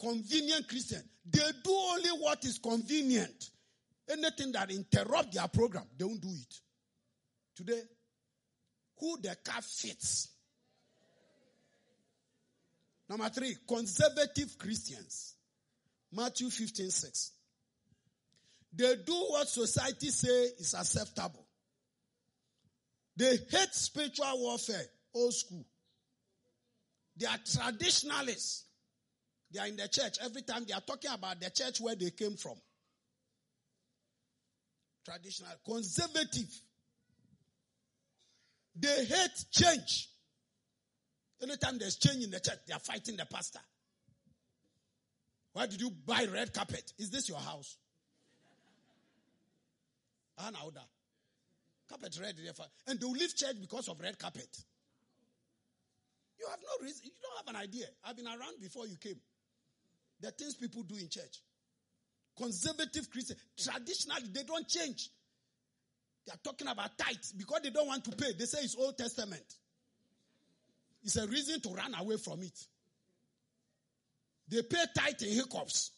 Convenient Christian. They do only what is convenient. Anything that interrupt their program, they won't do it. Today, who the car fits. Number three, conservative Christians. Matthew 15, 6. They do what society say is acceptable. They hate spiritual warfare, old school. They are traditionalists. They are in the church. Every time they are talking about the church where they came from. Traditional, conservative. They hate change. Anytime there's change in the church, they are fighting the pastor. Why did you buy red carpet? Is this your house? Anauda. Carpet red. And they will leave church because of red carpet. You have no reason. You don't have an idea. I've been around before you came. The things people do in church. Conservative Christian. Traditionally, they don't change. They are talking about tithes because they don't want to pay. They say it's Old Testament. It's a reason to run away from it. They pay tithe in hiccups.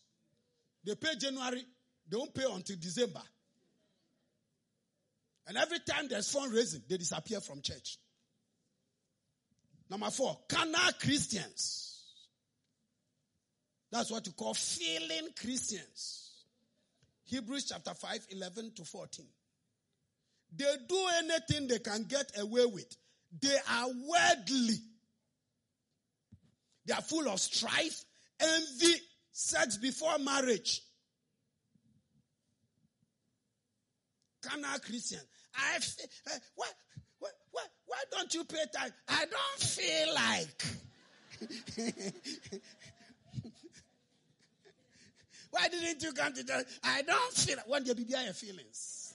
They pay January, they don't pay until December. And every time there's fundraising, they disappear from church. Number four, carnal Christians. That's what you call feeling Christians. Hebrews chapter 5, 11 to 14. They do anything they can get away with. They are worldly. They are full of strife, envy, sex before marriage. Carnal Christian. I feel, uh, why, why, why, why don't you pay time? I don't feel like. *laughs* why didn't you come to church? I don't feel like. You be your feelings.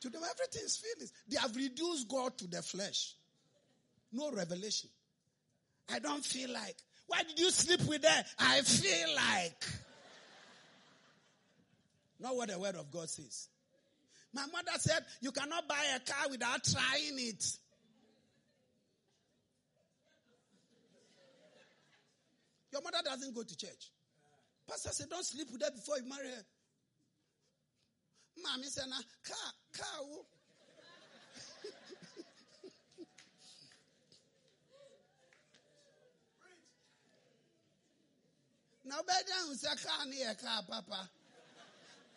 To them, everything is feelings. They have reduced God to the flesh. No revelation. I don't feel like. Why did you sleep with her? I feel like. Not what the word of God says. My mother said, You cannot buy a car without trying it. Your mother doesn't go to church. Pastor said, Don't sleep with her before you marry her. Mommy said, nah, car, oh. Now, better say car near car, Papa.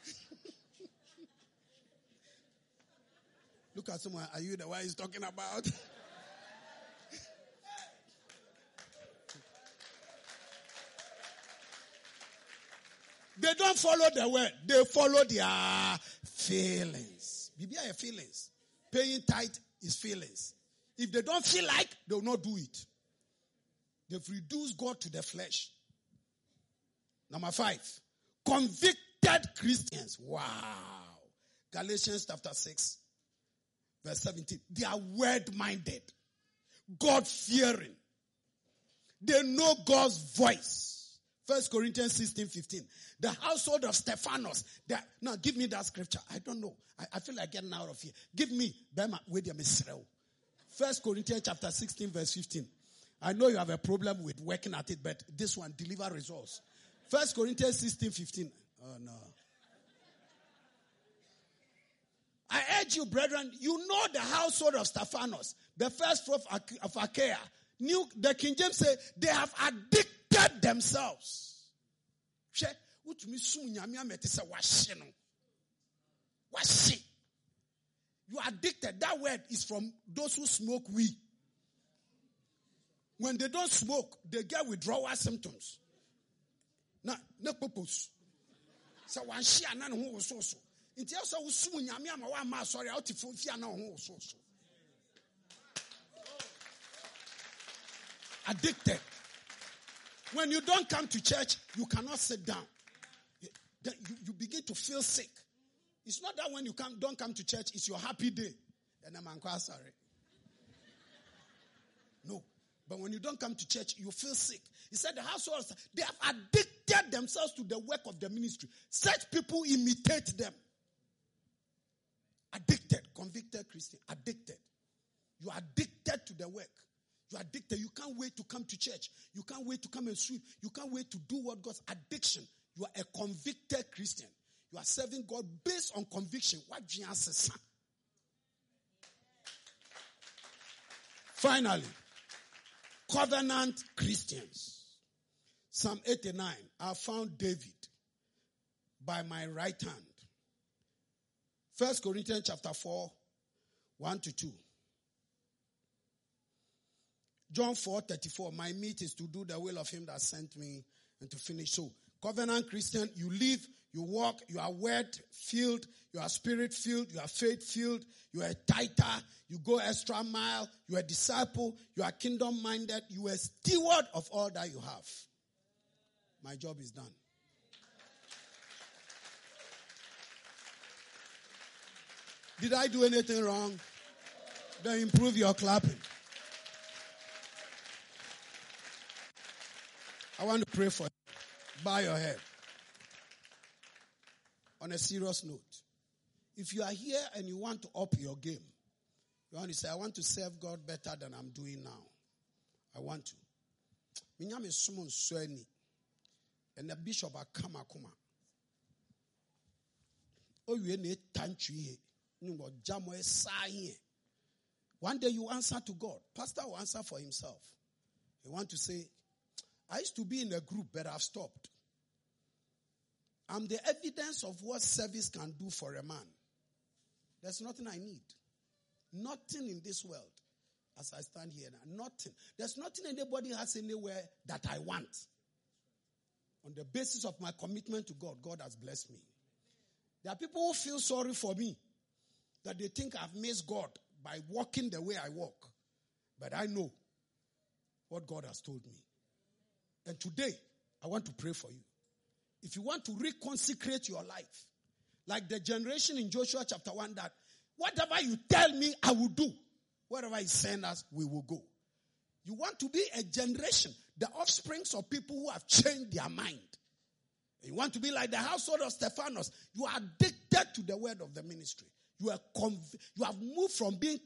*laughs* Look at someone. Are you the one he's talking about? *laughs* they don't follow the word. They follow their feelings. Maybe your feelings. Paying tight is feelings. If they don't feel like, they will not do it. They've reduced God to the flesh. Number five, convicted Christians. Wow. Galatians chapter 6, verse 17. They are word minded, God fearing. They know God's voice. First Corinthians 16, 15. The household of Stephanas. Now give me that scripture. I don't know. I, I feel like getting out of here. Give me First Corinthians chapter 16, verse 15. I know you have a problem with working at it, but this one deliver results. First Corinthians 16, 15. Oh no. I urge you, brethren, you know the household of Stephanas, the first fruit of Achaia. New, the King James say they have addicted themselves. You are addicted. That word is from those who smoke weed. When they don't smoke, they get withdrawal symptoms. Na na purpose. So one share na ho so so. Nti ɛsɛ wosum nyame ama woama asɔre a wote fia na ho so so. Addicted. When you don't come to church, you cannot sit down. You, you begin to feel sick. It's not that when you come, don't come to church, it's your happy day. And I'm sorry. But when you don't come to church, you feel sick. He said the households, they have addicted themselves to the work of the ministry. Such people imitate them. Addicted, convicted Christian, addicted. You are addicted to the work. You are addicted. You can't wait to come to church. You can't wait to come and sweep. You can't wait to do what God's addiction. You are a convicted Christian. You are serving God based on conviction. What Jesus said. Finally, covenant Christians. Psalm 89, I found David by my right hand. First Corinthians chapter 4, 1 to 2. John 4, 34, my meat is to do the will of him that sent me and to finish. So, covenant Christian, you live, you walk, you are word filled, you are spirit filled, you are faith filled, you are a tither, you go extra mile, you are a disciple, you are kingdom minded, you are a steward of all that you have. My job is done. Did I do anything wrong? Then improve your clapping. I want to pray for you. Bow your head. On a serious note, if you are here and you want to up your game, you want to say, I want to serve God better than I'm doing now. I want to. Minyame sumo nsuani. And the bishop akama kuma. Owie ne tantwi one day you answer to God. Pastor will answer for himself. He want to say, I used to be in a group, but I've stopped. I'm the evidence of what service can do for a man. There's nothing I need. Nothing in this world as I stand here now. Nothing. There's nothing anybody has anywhere that I want. On the basis of my commitment to God, God has blessed me. There are people who feel sorry for me that they think I've missed God by walking the way I walk. But I know what God has told me. And today, I want to pray for you. If you want to reconsecrate your life, like the generation in Joshua chapter 1 that whatever you tell me, I will do. Wherever He send us, we will go. You want to be a generation, the offsprings of people who have changed their mind. You want to be like the household of Stephanas. You are addicted to the word of the ministry. You are conv- you have moved from being